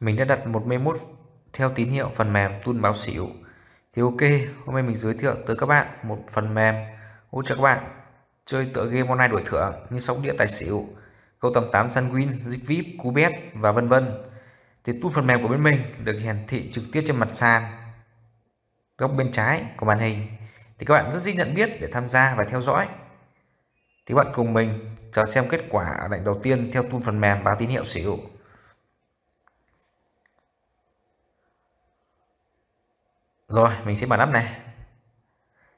Mình đã đặt một memo theo tín hiệu phần mềm tun báo xỉu. Thì ok, hôm nay mình giới thiệu tới các bạn một phần mềm hỗ trợ các bạn chơi tựa game online đổi thưởng như sóc đĩa tài xỉu, câu tầm 8 Sunwin, dịch VIP, cú bet và vân vân. Thì tool phần mềm của bên mình được hiển thị trực tiếp trên mặt sàn góc bên trái của màn hình. Thì các bạn rất dễ nhận biết để tham gia và theo dõi. Thì bạn cùng mình chờ xem kết quả ở lệnh đầu tiên theo tool phần mềm báo tín hiệu xỉu. Rồi, mình sẽ mở nắp này.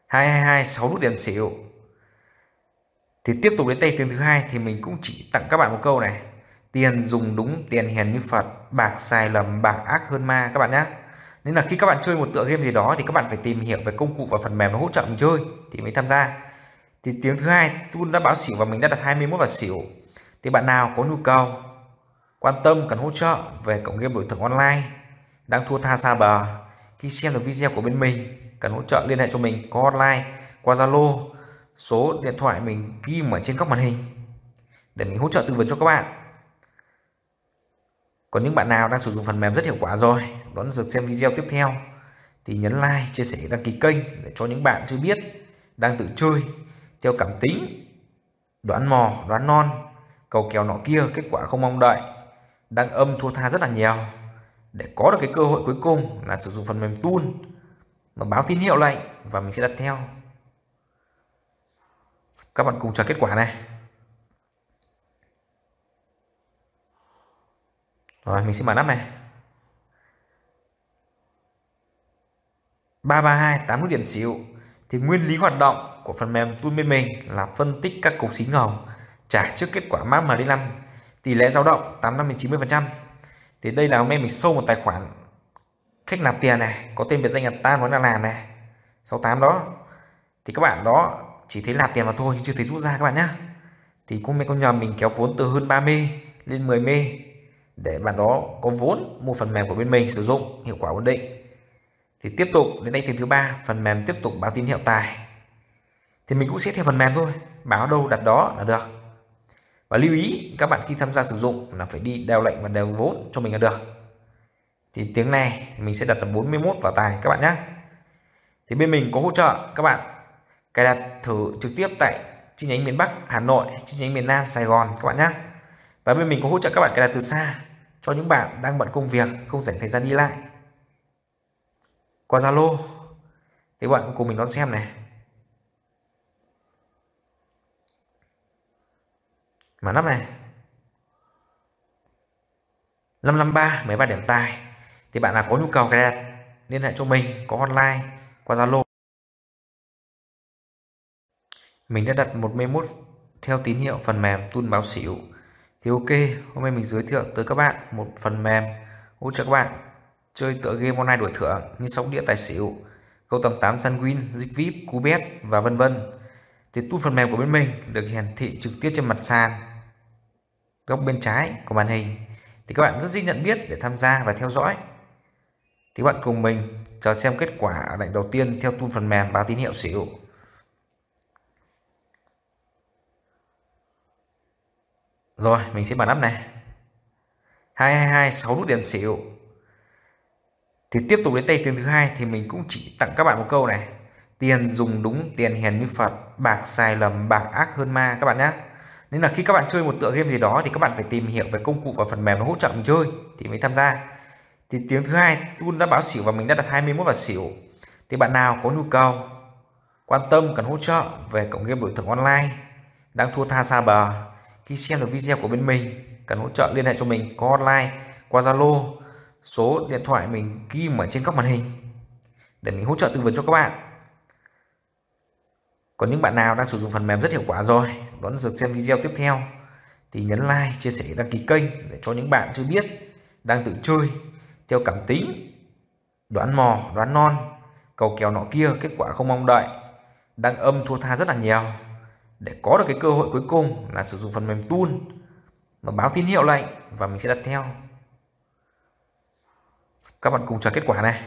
222 6 nút điểm xỉu. Thì tiếp tục đến tay tiếng thứ hai thì mình cũng chỉ tặng các bạn một câu này. Tiền dùng đúng, tiền hiền như Phật, bạc sai lầm, bạc ác hơn ma các bạn nhé. Nên là khi các bạn chơi một tựa game gì đó thì các bạn phải tìm hiểu về công cụ và phần mềm nó hỗ trợ mình chơi thì mới tham gia. Thì tiếng thứ hai Tun đã báo xỉu và mình đã đặt 21 vào xỉu. Thì bạn nào có nhu cầu quan tâm cần hỗ trợ về cổng game đổi thưởng online đang thua tha xa bờ khi xem được video của bên mình, cần hỗ trợ liên hệ cho mình có hotline, qua Zalo, số điện thoại mình ghi ở trên góc màn hình để mình hỗ trợ tư vấn cho các bạn. Còn những bạn nào đang sử dụng phần mềm rất hiệu quả rồi đón được xem video tiếp theo, thì nhấn like, chia sẻ, đăng ký kênh để cho những bạn chưa biết, đang tự chơi, theo cảm tính, đoán mò, đoán non, cầu kèo nọ kia, kết quả không mong đợi, đang âm thua tha rất là nhiều để có được cái cơ hội cuối cùng là sử dụng phần mềm tool nó báo tín hiệu lệnh và mình sẽ đặt theo. Các bạn cùng chờ kết quả này. Rồi, mình sẽ mở nắp này. 332 8 nút điểm xỉu thì nguyên lý hoạt động của phần mềm tool bên mình là phân tích các cục xí ngầu, trả trước kết quả mã MD5 tỷ lệ dao động 85 đến 90 phần trăm thì đây là hôm nay mình sâu một tài khoản khách nạp tiền này, có tên biệt danh là ta nói là làm này 68 đó. Thì các bạn đó chỉ thấy nạp tiền mà thôi, chưa thấy rút ra các bạn nhá. Thì cũng mình con nhờ mình kéo vốn từ hơn 30 lên 10 mê để bạn đó có vốn mua phần mềm của bên mình sử dụng, hiệu quả ổn định. Thì tiếp tục đến đây tiếng thứ ba, phần mềm tiếp tục báo tín hiệu tài. Thì mình cũng sẽ theo phần mềm thôi, báo đâu đặt đó là được và lưu ý, các bạn khi tham gia sử dụng là phải đi đeo lệnh và đeo vốn cho mình là được. Thì tiếng này mình sẽ đặt là 41 vào tài các bạn nhé. Thì bên mình có hỗ trợ các bạn cài đặt thử trực tiếp tại chi nhánh miền Bắc Hà Nội chi nhánh miền Nam Sài Gòn các bạn nhé. Và bên mình có hỗ trợ các bạn cài đặt từ xa cho những bạn đang bận công việc, không dành thời gian đi lại. Qua Zalo, thì bạn cùng mình đón xem này. Mà nắp này. 553 13 điểm tài. Thì bạn nào có nhu cầu cài đặt liên hệ cho mình có hotline qua Zalo. Mình đã đặt một memo theo tín hiệu phần mềm tun báo xỉu. Thì ok hôm nay mình giới thiệu tới các bạn một phần mềm hỗ trợ các bạn chơi tựa game online đổi thưởng như sóc đĩa tài xỉu câu tầm 8 Sunwin, dịch VIP, cú bet và vân vân thì tool phần mềm của bên mình được hiển thị trực tiếp trên mặt sàn, góc bên trái của màn hình. Thì các bạn rất dễ nhận biết để tham gia và theo dõi. Thì bạn cùng mình chờ xem kết quả ở lệnh đầu tiên theo tool phần mềm báo tín hiệu xỉu rồi, mình sẽ mở nắp này. 222 6 nút điểm xỉu thì tiếp tục đến tay tiếng thứ hai thì mình cũng chỉ tặng các bạn một câu này tiền dùng đúng tiền hiền như Phật, bạc sai lầm, bạc ác hơn ma, các bạn nhé nên là khi các bạn chơi một tựa game gì đó thì các bạn phải tìm hiểu về công cụ và phần mềm nó hỗ trợ mình chơi thì mới tham gia. Thì tiếng thứ hai, Tun đã báo xỉu và mình đã đặt 21 vào xỉu. Thì bạn nào có nhu cầu, quan tâm, cần hỗ trợ về cổng game đổi thưởng online, đang thua tha xa bờ, khi xem được video của bên mình, cần hỗ trợ liên hệ cho mình có online qua Zalo, số điện thoại mình ghi ở trên góc màn hình để mình hỗ trợ tư vấn cho các bạn còn những bạn nào đang sử dụng phần mềm rất hiệu quả rồi, vẫn được xem video tiếp theo, thì nhấn like, chia sẻ, đăng ký kênh để cho những bạn chưa biết, đang tự chơi theo cảm tính, đoán mò, đoán non, cầu kèo nọ kia, kết quả không mong đợi, đang âm thua tha rất là nhiều. Để có được cái cơ hội cuối cùng là sử dụng phần mềm tool nó báo tín hiệu lệnh và mình sẽ đặt theo. Các bạn cùng chờ kết quả này.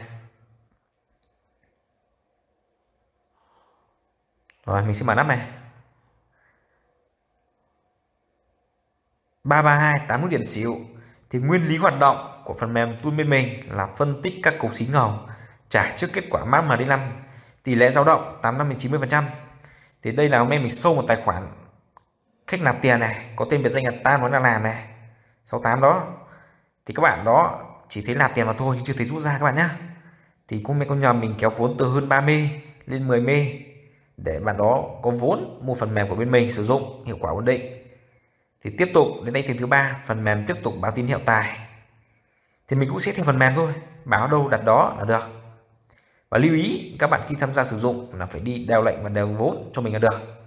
Rồi mình sẽ mở nắp này 332 8 nút điện xỉu thì nguyên lý hoạt động của phần mềm tool bên mình là phân tích các cục xí ngầu trả trước kết quả mã MD5 tỷ lệ dao động 85 90%. Thì đây là hôm nay mình sâu một tài khoản khách nạp tiền này, có tên biệt danh là ta nói là làm này. 68 đó. Thì các bạn đó chỉ thấy nạp tiền mà thôi chứ chưa thấy rút ra các bạn nhá. Thì cũng mấy con nhầm mình kéo vốn từ hơn 30 lên 10 mê để bạn đó có vốn mua phần mềm của bên mình sử dụng hiệu quả ổn định. Thì tiếp tục đến đây tiếng thứ ba phần mềm tiếp tục báo tín hiệu tài. Thì mình cũng sẽ theo phần mềm thôi, báo đâu đặt đó là được. Và lưu ý các bạn khi tham gia sử dụng là phải đi đeo lệnh và đeo vốn cho mình là được.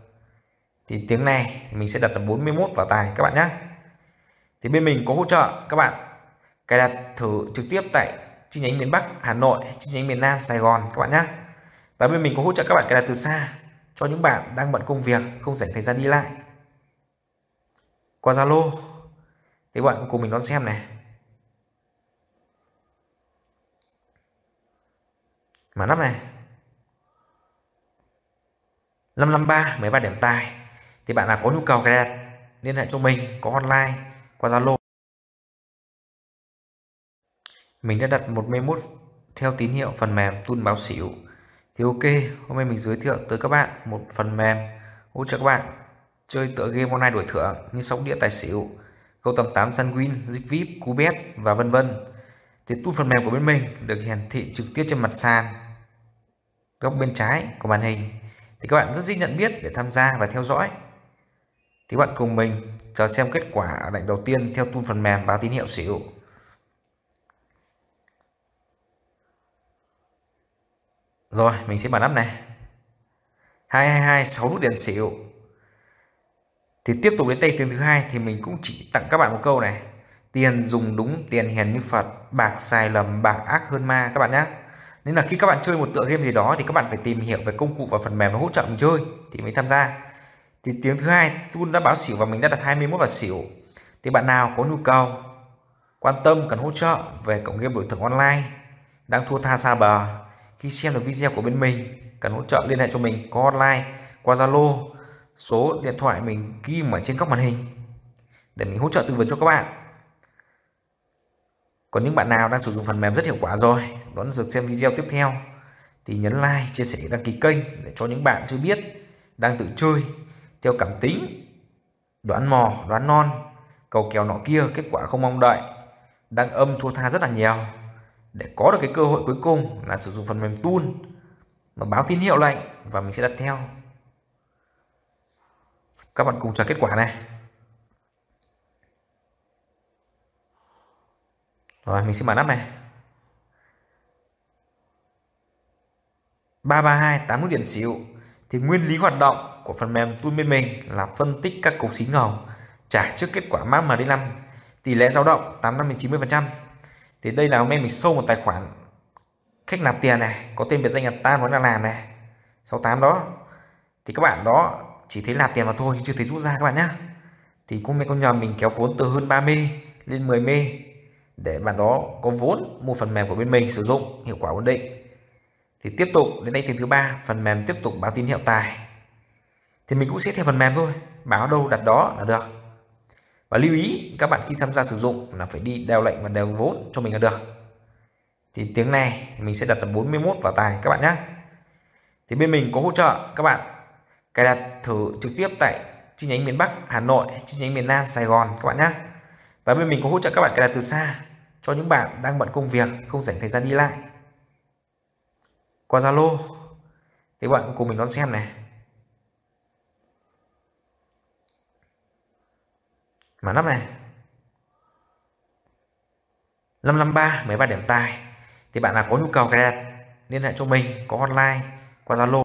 Thì tiếng này mình sẽ đặt là 41 vào tài các bạn nhé. Thì bên mình có hỗ trợ các bạn cài đặt thử trực tiếp tại chi nhánh miền Bắc Hà Nội, chi nhánh miền Nam Sài Gòn các bạn nhé. Và bên mình có hỗ trợ các bạn cài đặt từ xa cho những bạn đang bận công việc, không dành thời gian đi lại. Qua Zalo, thì các bạn cùng mình đón xem này. Mã nắp này 553 13 điểm tài thì bạn nào có nhu cầu cài đặt, liên hệ cho mình, có online qua Zalo mình đã đặt một mốt theo tín hiệu phần mềm tun báo xỉu thì ok, hôm nay mình giới thiệu tới các bạn một phần mềm hỗ trợ các bạn chơi tựa game online đổi thưởng như sóc đĩa tài xỉu, câu tầm 8 sanguin dịch vip, cú bet và vân vân. Thì tool phần mềm của bên mình được hiển thị trực tiếp trên mặt sàn, góc bên trái của màn hình. Thì các bạn rất dễ nhận biết để tham gia và theo dõi. Thì bạn cùng mình chờ xem kết quả ở lệnh đầu tiên theo tool phần mềm báo tín hiệu xỉu. Rồi, mình sẽ mở nắp này. 222 6 nút đèn xỉu. Thì tiếp tục đến tay tiếng thứ hai thì mình cũng chỉ tặng các bạn một câu này. Tiền dùng đúng, tiền hiền như Phật, bạc xài lầm, bạc ác hơn ma, các bạn nhé nên là khi các bạn chơi một tựa game gì đó thì các bạn phải tìm hiểu về công cụ và phần mềm nó hỗ trợ mình chơi thì mới tham gia. Thì tiếng thứ hai, tun đã báo xỉu và mình đã đặt 21 vào xỉu. Thì bạn nào có nhu cầu, quan tâm, cần hỗ trợ về cổng game đổi thưởng online, đang thua tha xa bờ khi xem được video của bên mình, cần hỗ trợ liên hệ cho mình có online qua Zalo. Số điện thoại mình ghi ở trên góc màn hình để mình hỗ trợ tư vấn cho các bạn. Còn những bạn nào đang sử dụng phần mềm rất hiệu quả rồi đón được xem video tiếp theo, thì nhấn like, chia sẻ, đăng ký kênh để cho những bạn chưa biết, đang tự chơi, theo cảm tính, đoán mò, đoán non, cầu kèo nọ kia, kết quả không mong đợi, đang âm thua tha rất là nhiều để có được cái cơ hội cuối cùng là sử dụng phần mềm tool nó báo tín hiệu lệnh và mình sẽ đặt theo. Các bạn cùng chờ kết quả này. Rồi, mình sẽ mở nắp này. 332 8 nút điện xỉu thì nguyên lý hoạt động của phần mềm tool bên mình là phân tích các cục xí ngầu, trả trước kết quả mã MD5 tỷ lệ dao động 85 đến 90% thì đây là hôm nay mình sâu một tài khoản khách nạp tiền này, có tên biệt danh là ta nói là làm này 68 đó. Thì các bạn đó chỉ thấy nạp tiền mà thôi chưa thấy rút ra các bạn nhé thì cũng mấy con nhầm mình kéo vốn từ hơn 30 lên 10 mê để bạn đó có vốn mua phần mềm của bên mình sử dụng, hiệu quả ổn định. Thì tiếp tục, đến đây tiếng thứ ba, phần mềm tiếp tục báo tín hiệu tài. Thì mình cũng sẽ theo phần mềm thôi, báo đâu đặt đó là được và lưu ý, các bạn khi tham gia sử dụng là phải đi đeo lệnh và đeo vốn cho mình là được. Thì tiếng này mình sẽ đặt là 41 vào tài các bạn nhé thì bên mình có hỗ trợ các bạn. Cài đặt thử trực tiếp tại chi nhánh miền Bắc Hà Nội, chi nhánh miền Nam Sài Gòn các bạn nhé và bên mình có hỗ trợ các bạn cài đặt từ xa cho những bạn đang bận công việc, không dành thời gian đi lại. Qua Zalo, thì bạn cùng mình đón xem này. Mà nắp này. 553 13 điểm tài thì bạn nào có nhu cầu cài đặt, liên hệ cho mình, có hotline, qua Zalo